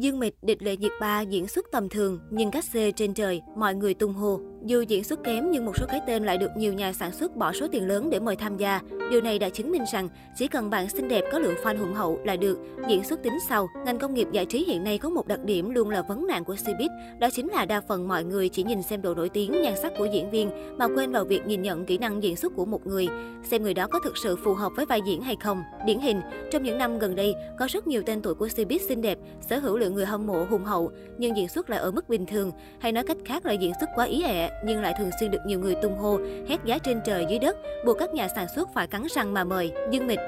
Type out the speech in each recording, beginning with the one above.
Dương Mịch, địch lệ nhiệt ba diễn xuất tầm thường nhưng cách xê trên trời, mọi người tung hô. Dù diễn xuất kém nhưng một số cái tên lại được nhiều nhà sản xuất bỏ số tiền lớn để mời tham gia. Điều này đã chứng minh rằng chỉ cần bạn xinh đẹp có lượng fan hùng hậu là được, diễn xuất tính sau. Ngành công nghiệp giải trí hiện nay có một đặc điểm luôn là vấn nạn của Cbiz, đó chính là đa phần mọi người chỉ nhìn xem độ nổi tiếng, nhan sắc của diễn viên mà quên vào việc nhìn nhận kỹ năng diễn xuất của một người, xem người đó có thực sự phù hợp với vai diễn hay không. Điển hình, trong những năm gần đây có rất nhiều tên tuổi của Cbiz xinh đẹp, sở hữu lượng người hâm mộ hùng hậu nhưng diễn xuất lại ở mức bình thường, hay nói cách khác là diễn xuất quá ý ẹ nhưng lại thường xuyên được nhiều người tung hô, hét giá trên trời dưới đất, buộc các nhà sản xuất phải cắn răng mà mời. Dương Mịch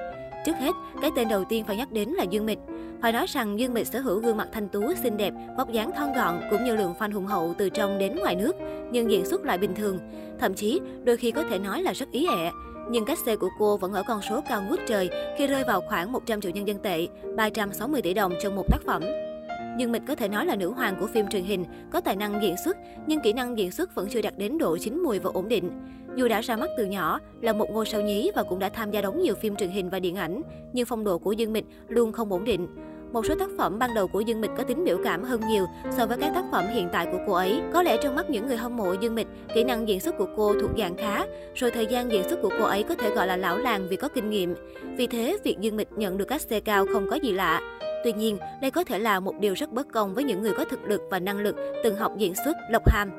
Trước hết, cái tên đầu tiên phải nhắc đến là Dương Mịch. Phải nói rằng Dương Mịch sở hữu gương mặt thanh tú, xinh đẹp, vóc dáng thon gọn cũng như lượng fan hùng hậu từ trong đến ngoài nước, nhưng diễn xuất lại bình thường. Thậm chí, đôi khi có thể nói là rất ý ẹ. Nhưng cách xê của cô vẫn ở con số cao ngút trời khi rơi vào khoảng 100 triệu nhân dân tệ, 360 tỷ đồng trong một tác phẩm. Dương Mịch có thể nói là nữ hoàng của phim truyền hình, có tài năng diễn xuất, nhưng kỹ năng diễn xuất vẫn chưa đạt đến độ chín mùi và ổn định. Dù đã ra mắt từ nhỏ, là một ngôi sao nhí và cũng đã tham gia đóng nhiều phim truyền hình và điện ảnh, nhưng phong độ của Dương Mịch luôn không ổn định. Một số tác phẩm ban đầu của Dương Mịch có tính biểu cảm hơn nhiều so với các tác phẩm hiện tại của cô ấy. Có lẽ trong mắt những người hâm mộ Dương Mịch, kỹ năng diễn xuất của cô thuộc dạng khá, rồi thời gian diễn xuất của cô ấy có thể gọi là lão làng vì có kinh nghiệm. Vì thế, việc Dương Mịch nhận được các xe cao không có gì lạ. Tuy nhiên, đây có thể là một điều rất bất công với những người có thực lực và năng lực từng học diễn xuất, Lộc Hàm.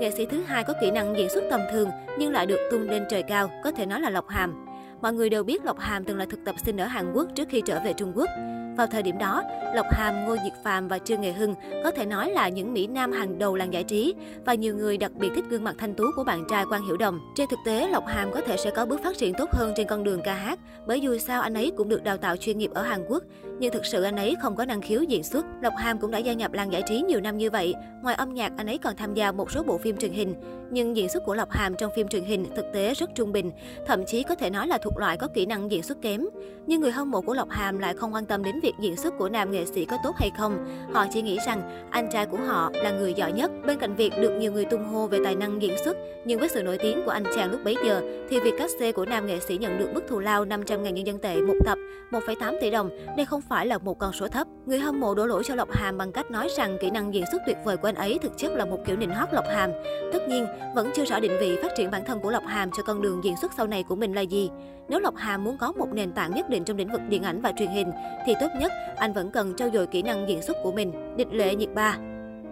Nghệ sĩ thứ hai có kỹ năng diễn xuất tầm thường nhưng lại được tung lên trời cao, có thể nói là Lộc Hàm. Mọi người đều biết Lộc Hàm từng là thực tập sinh ở Hàn Quốc trước khi trở về Trung Quốc. Vào thời điểm đó, Lộc Hàm, Ngô Diệt Phạm và Trương Nghệ Hưng có thể nói là những mỹ nam hàng đầu làng giải trí và nhiều người đặc biệt thích gương mặt thanh tú của bạn trai Quang Hiểu Đồng. Trên thực tế, Lộc Hàm có thể sẽ có bước phát triển tốt hơn trên con đường ca hát, bởi dù sao anh ấy cũng được đào tạo chuyên nghiệp ở Hàn Quốc, nhưng thực sự anh ấy không có năng khiếu diễn xuất. Lộc Hàm cũng đã gia nhập làng giải trí nhiều năm như vậy. Ngoài âm nhạc, anh ấy còn tham gia một số bộ phim truyền hình. Nhưng diễn xuất của Lộc Hàm trong phim truyền hình thực tế rất trung bình, thậm chí có thể nói là thuộc loại có kỹ năng diễn xuất kém. Nhưng người hâm mộ của Lộc Hàm lại không quan tâm đến việc việc diễn xuất của nam nghệ sĩ có tốt hay không. Họ chỉ nghĩ rằng anh trai của họ là người giỏi nhất. Bên cạnh việc được nhiều người tung hô về tài năng diễn xuất, nhưng với sự nổi tiếng của anh chàng lúc bấy giờ, thì việc cắt xê của nam nghệ sĩ nhận được mức thù lao 500 ngàn nhân dân tệ một tập, 1,8 tỷ đồng, đây không phải là một con số thấp. Người hâm mộ đổ lỗi cho Lộc Hàm bằng cách nói rằng kỹ năng diễn xuất tuyệt vời của anh ấy thực chất là một kiểu nịnh hót Lộc Hàm. Tất nhiên, vẫn chưa rõ định vị phát triển bản thân của Lộc Hàm cho con đường diễn xuất sau này của mình là gì. Nếu Lộc Hàm muốn có một nền tảng nhất định trong lĩnh vực điện ảnh và truyền hình, thì tốt nhất anh vẫn cần trau dồi kỹ năng diễn xuất của mình. Địch lệ nhiệt ba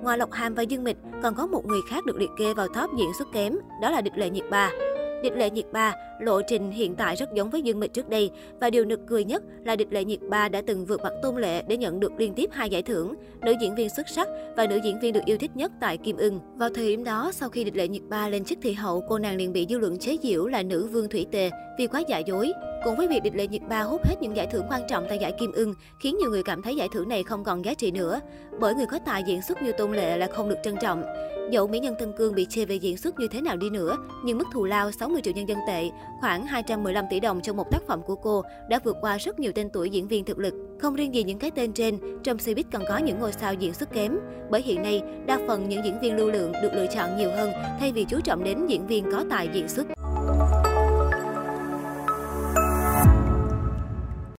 Ngoài Lộc Hàm và Dương Mịch, còn có một người khác được liệt kê vào top diễn xuất kém, đó là Địch lệ nhiệt ba. Địch Lệ Nhiệt Ba, lộ trình hiện tại rất giống với Dương Mịch trước đây và điều nực cười nhất là Địch Lệ Nhiệt Ba đã từng vượt mặt Tôn Lệ để nhận được liên tiếp hai giải thưởng, nữ diễn viên xuất sắc và nữ diễn viên được yêu thích nhất tại Kim Ưng. Vào thời điểm đó, sau khi Địch Lệ Nhiệt Ba lên chức thị hậu, cô nàng liền bị dư luận chế giễu là nữ vương thủy tề vì quá giả dối. Cùng với việc Địch Lệ Nhiệt Ba hút hết những giải thưởng quan trọng tại giải Kim Ưng, khiến nhiều người cảm thấy giải thưởng này không còn giá trị nữa, bởi người có tài diễn xuất như Tôn Lệ là không được trân trọng. Dẫu mỹ nhân Tân Cương bị chê về diễn xuất như thế nào đi nữa, nhưng mức thù lao 60 triệu nhân dân tệ, khoảng 215 tỷ đồng trong một tác phẩm của cô đã vượt qua rất nhiều tên tuổi diễn viên thực lực. Không riêng gì những cái tên trên, trong showbiz còn có những ngôi sao diễn xuất kém. Bởi hiện nay, đa phần những diễn viên lưu lượng được lựa chọn nhiều hơn thay vì chú trọng đến diễn viên có tài diễn xuất.